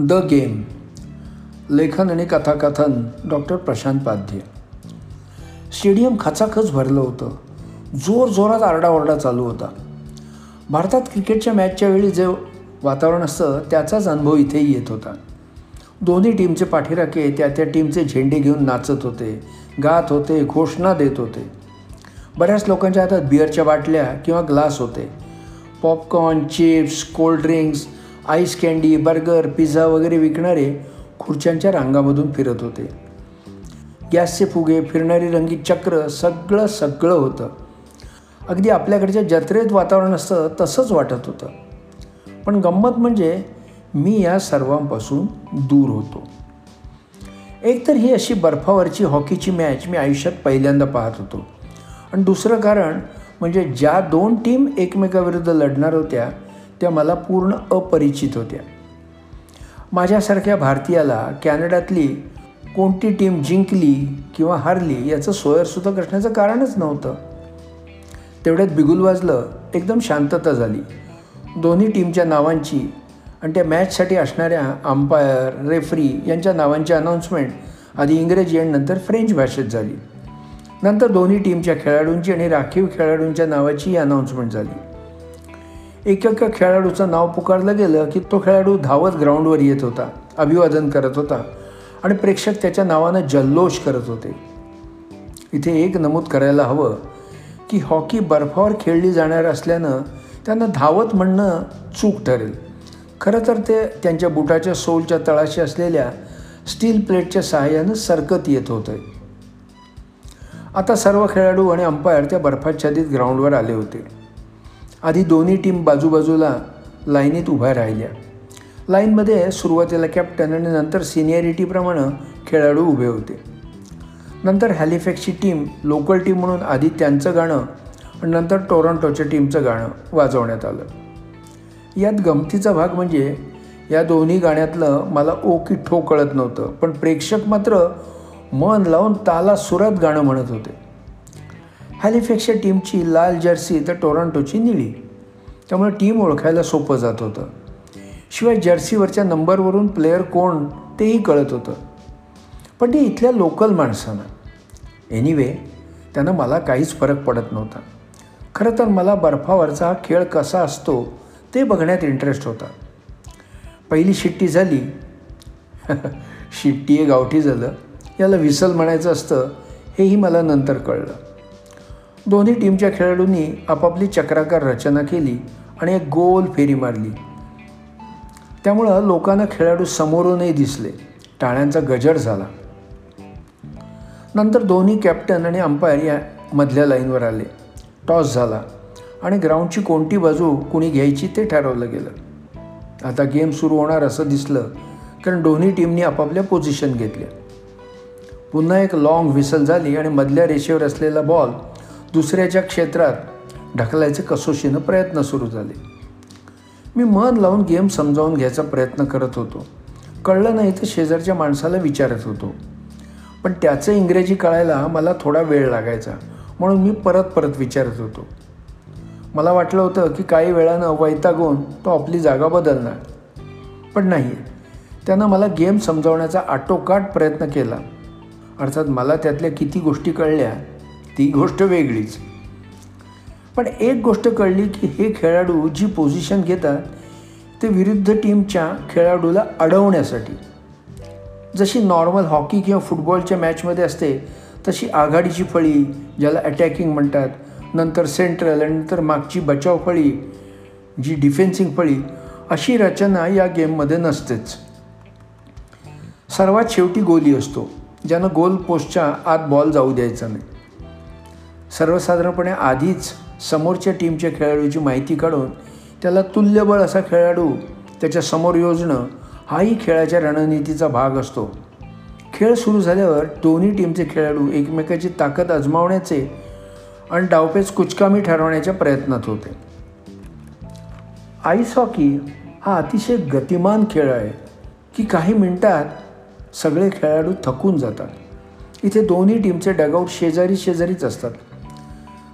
The game. लेखन आणि कथाकथन डॉक्टर प्रशांत पाध्ये. स्टेडियम खचाखच भरलं होतं. जोर जोरात आरडाओरडा चालू होता. भारतात क्रिकेटच्या मॅचच्या वेळी जे वातावरण असतं त्याचाच अनुभव इथेही येत होता. दोन्ही टीमचे पाठीराखे त्या त्या टीमचे झेंडे घेऊन नाचत होते गात होते घोषणा देत होते. बऱ्याच लोकांच्या हातात बिअरच्या बाटल्या किंवा ग्लास होते. Popcorn chips cold drinks ice candy burger pizza वगैरे विकणारे खुर्च्यांच्या रांगामधून फिरत होते. गॅसचे फुगे फिरणारी रंगीत चक्र सगळं सगळं होतं. अगदी आपल्याकडच्या जत्रेत वातावरण असतं तसंच वाटत होतं. पण गंमत म्हणजे मी या सर्वांपासून दूर होतो. एकतर ही अशी बर्फावरची हॉकीची मॅच मी आयुष्यात पहिल्यांदा पाहत होतो. आणि दुसरं कारण म्हणजे ज्या दोन टीम एकमेकाविरुद्ध लढणार होत्या त्या मला पूर्ण अपरिचित होत्या. माझ्यासारख्या भारतीयाला कॅनडातली कोणती टीम जिंकली किंवा हारली याचं सोयरसुद्धा करण्याचं कारणच नव्हतं. तेवढ्यात बिगुल वाजलं एकदम शांतता झाली. दोन्ही टीमच्या नावांची आणि त्या मॅचसाठी असणाऱ्या अंपायर रेफरी यांच्या नावांची अनाऊन्समेंट आधी इंग्रजी आणि नंतर फ्रेंच भाषेत झाली. नंतर दोन्ही टीमच्या खेळाडूंची आणि राखीव खेळाडूंच्या नावाचीही अनाऊन्समेंट झाली. एक एका खेळाडूचं नाव पुकारलं गेलं की तो खेळाडू धावत ग्राउंडवर येत होता अभिवादन करत होता आणि प्रेक्षक त्याच्या नावानं जल्लोष करत होते. इथे एक नमूद करायला हवं की हॉकी बर्फावर खेळली जाणार असल्यानं त्यांना धावत म्हणणं चूक ठरेल. खरं तर ते त्यांच्या बुटाच्या सोलच्या तळाशी असलेल्या स्टील प्लेटच्या सहाय्यानं सरकत येत होतं. आता सर्व खेळाडू आणि अंपायर त्या बर्फाच्छादित ग्राउंडवर आले होते. आधी दोन्ही टीम बाजूबाजूला लाईनीत उभ्या राहिल्या. लाईनमध्ये सुरुवातीला कॅप्टन आणि नंतर सिनियरिटीप्रमाणे खेळाडू उभे होते. नंतर हॅलिफॅक्सची टीम लोकल टीम म्हणून आधी त्यांचं गाणं आणि नंतर टोरंटोच्या टीमचं गाणं वाजवण्यात आलं. यात गमतीचा भाग म्हणजे या दोन्ही गाण्यातलं मला ओ की ठो कळत नव्हतं पण प्रेक्षक मात्र मन लावून ताला सुरात गाणं म्हणत होते. हॅलिफॅक्सच्या टीमची लाल जर्सी तर टोरंटोची निळी. त्यामुळे टीम ओळखायला सोपं जात होतं. शिवाय जर्सीवरच्या नंबरवरून प्लेयर कोण तेही कळत होतं. पण ते इथल्या लोकल माणसानं. एनिवे त्यानं मला काहीच फरक पडत नव्हता. खरं तर मला बर्फावरचा हा खेळ कसा असतो ते बघण्यात इंटरेस्ट होता. पहिली शिट्टी झाली. शिट्टी हे गावठी झालं. याला विसल म्हणायचं असतं हेही मला नंतर कळलं. दोन्ही टीमच्या खेळाडूंनी आपापली चक्राकार रचना केली आणि एक गोल फेरी मारली. त्यामुळं लोकांना खेळाडू समोरूनही दिसले. टाळ्यांचा गजर झाला. नंतर दोन्ही कॅप्टन आणि अंपायर या मधल्या लाईनवर आले. टॉस झाला आणि ग्राउंडची कोणती बाजू कुणी घ्यायची ते ठरवलं गेलं. आता गेम सुरू होणार असं दिसलं कारण दोन्ही टीमनी आपापल्या पोझिशन घेतल्या. पुन्हा एक लाँग व्हिसल झाली आणि मधल्या रेषेवर असलेला बॉल दुसऱ्याच्या क्षेत्रात ढकलायचे कसोशीनं प्रयत्न सुरू झाले. मी मन लावून गेम समजावून घ्यायचा प्रयत्न करत होतो. कळलं नाही तर शेजारच्या माणसाला विचारत होतो. पण त्याचं इंग्रजी कळायला मला थोडा वेळ लागायचा म्हणून मी परत परत विचारत होतो. मला वाटलं होतं की काही वेळानं वैतागून तो आपली जागा बदलणार. पण नाही. त्यानं मला गेम समजावण्याचा आटोकाट प्रयत्न केला. अर्थात मला त्यातल्या किती गोष्टी कळल्या ती गोष्ट वेगळीच. पण एक गोष्ट कळली की हे खेळाडू जी पोझिशन घेतात ते विरुद्ध टीमच्या खेळाडूला अडवण्यासाठी. जशी नॉर्मल हॉकी किंवा फुटबॉलच्या मॅचमध्ये असते तशी आघाडीची फळी ज्याला अटॅकिंग म्हणतात नंतर सेंट्रल आणि नंतर मागची बचाव फळी जी डिफेन्सिंग फळी अशी रचना या गेममध्ये नसतेच. सर्वात शेवटी गोली असतो ज्यानं गोल पोस्टच्या आत बॉल जाऊ द्यायचा नाही. सर्वसाधारणपणे आधीच समोरच्या टीमच्या खेळाडूची माहिती काढून त्याला तुल्यबळ असा खेळाडू त्याच्यासमोर योजणं हाही खेळाच्या रणनीतीचा भाग असतो. खेळ सुरू झाल्यावर दोन्ही टीमचे खेळाडू एकमेकाची ताकद आजमावण्याचे आणि डावपेच कुचकामी ठरवण्याच्या प्रयत्नात होते. आईस हॉकी हा अतिशय गतिमान खेळ आहे की काही मिनटात सगळे खेळाडू थकून जातात. इथे दोन्ही टीमचे डगआउट शेजारी शेजारीच असतात.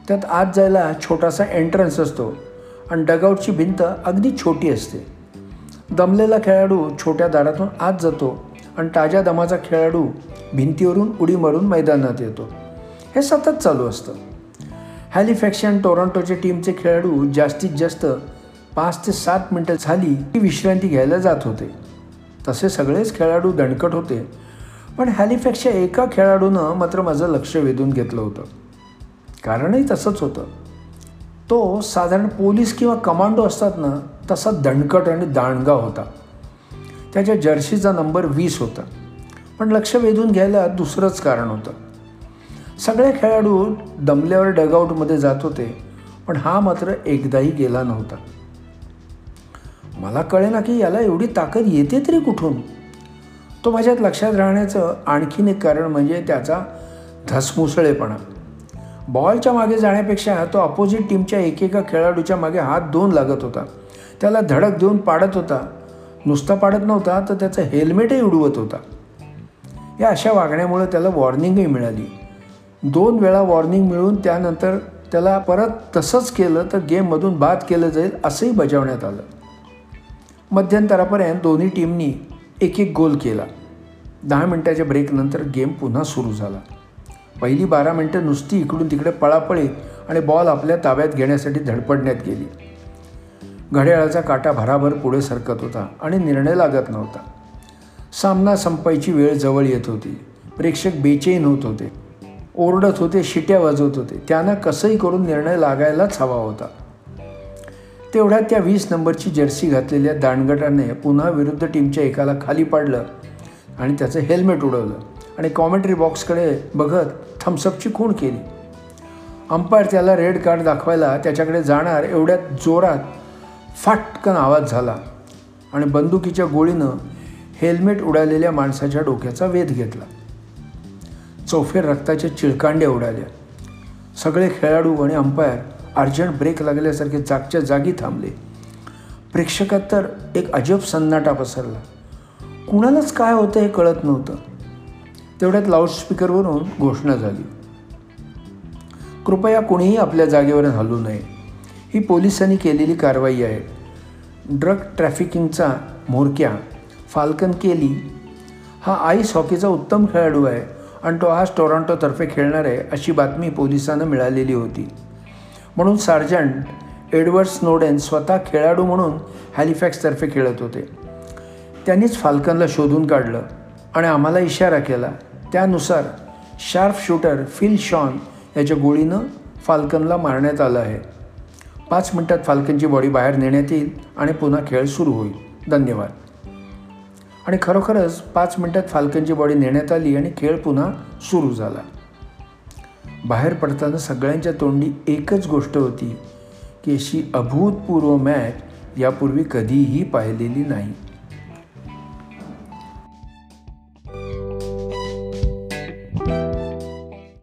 त्यात आत जायला छोटासा एंट्रन्स असतो आणि डगआउटची भिंत अगदी छोटी असते. दमलेला खेळाडू छोट्या दारातून आत जातो आणि ताज्या दमाचा खेळाडू भिंतीवरून उडी मारून मैदानात येतो. हे सतत चालू असतं. हॅलिफॅक्शन आणि टीमचे खेळाडू जास्तीत जास्त पाच ते सात मिनटं झाली की विश्रांती घ्यायला जात होते. तसे सगळेच खेळाडू दणकट होते. पण हॅलिफॅक्सच्या एका खेळाडूनं मात्र माझं लक्ष वेधून घेतलं होतं. कारणही तसंच होतं. तो साधारण पोलीस किंवा कमांडो असतात ना तसा दणकट आणि दांडगा होता. त्याच्या जर्सीचा नंबर वीस होता. पण लक्ष वेधून घ्यायला दुसरंच कारण होतं. सगळे खेळाडू दमल्यावर डगआउटमध्ये जात होते पण हा मात्र एकदाही गेला नव्हता. मला कळेना की याला एवढी ताकद येते तरी कुठून? तो माझ्यात लक्षात राहण्याचं आणखीन एक कारण म्हणजे त्याचा धसमुसळेपणा. बॉलच्या मागे जाण्यापेक्षा तो अपोजिट टीमच्या एकेका खेळाडूच्या मागे हात दोन लागत होता. त्याला धडक देऊन पाडत होता. नुसता पाडत नव्हता तर त्याचं हेल्मेटही उडवत होता. या अशा वागण्यामुळे त्याला वॉर्निंगही मिळाली. दोन वेळा वॉर्निंग मिळून त्यानंतर त्याला परत तसंच केलं तर गेममधून बाद केलं जाईल असंही बजावण्यात आलं. मध्यंतरापर्यंत दोन्ही टीमनी एक एक गोल केला. दहा मिनटाच्या ब्रेकनंतर गेम पुन्हा सुरू झाला. पहिली बारा मिनटं नुसती इकडून तिकडे पळापळीत आणि बॉल आपल्या ताब्यात घेण्यासाठी धडपडण्यात गेली. घड्याळाचा काटा भराभर पुढे सरकत होता आणि निर्णय लागत नव्हता. सामना संपायची वेळ जवळ येत होती. प्रेक्षक बेचैन होत होते. ओरडत होते शिट्या वाजवत होते. त्यांना कसंही करून निर्णय लागायलाच हवा होता. तेवढ्यात त्या वीस नंबरची जर्सी घातलेल्या दांडगटाने पुन्हा विरुद्ध टीमच्या एकाला खाली पाडलं आणि त्याचं हेल्मेट उडवलं. आणि कॉमेंट्री बॉक्सकडे बघत थम्सअपची खूण केली. अंपायर त्याला रेड कार्ड दाखवायला त्याच्याकडे जाणार एवढ्यात जोरात फाटकन आवाज झाला आणि बंदुकीच्या गोळीनं हेल्मेट उडालेल्या माणसाच्या डोक्याचा वेध घेतला. चौफेर रक्ताच्या चिळकांड्या उडाल्या सगळे खेळाडू आणि अंपायर अर्जंट ब्रेक लागल्यासारखे जागच्या जागी थांबले. प्रेक्षकात तर एक अजब सन्नाटा पसरला. कुणालाच काय होतं हे कळत नव्हतं. तेवढ्यात लाऊडस्पीकरवरून घोषणा झाली. कृपया कोणीही आपल्या जागेवर हलू नये. ही पोलिसांनी केलेली कारवाई आहे. ड्रग ट्रॅफिकिंगचा म्होरक्या फाल्कन केली. हा आईस हॉकीचा उत्तम खेळाडू आहे आणि तो आज टोरंटोतर्फे खेळणार आहे अशी बातमी पोलिसांना मिळालेली होती. म्हणून सार्जंट एडवर्ड स्नोडेन स्वतः खेळाडू म्हणून हॅलिफॅक्सतर्फे खेळत होते. त्यांनीच फाल्कनला शोधून काढलं. आणि आम्हाला इशारा केला. त्यानुसार शार्प शूटर फिल शॉन याच्या गोळीनं फाल्कनला मारण्यात आलं आहे. पाच मिनटात फाल्कनची बॉडी बाहेर नेण्यात येईल आणि पुन्हा खेळ सुरू होईल. धन्यवाद. आणि खरोखरच पाच मिनटात फाल्कनची बॉडी नेण्यात आली आणि खेळ पुन्हा सुरू झाला. बाहेर पडताना सगळ्यांच्या तोंडी एकच गोष्ट होती की अशी अभूतपूर्व मॅच यापूर्वी कधीही पाहिलेली नाही.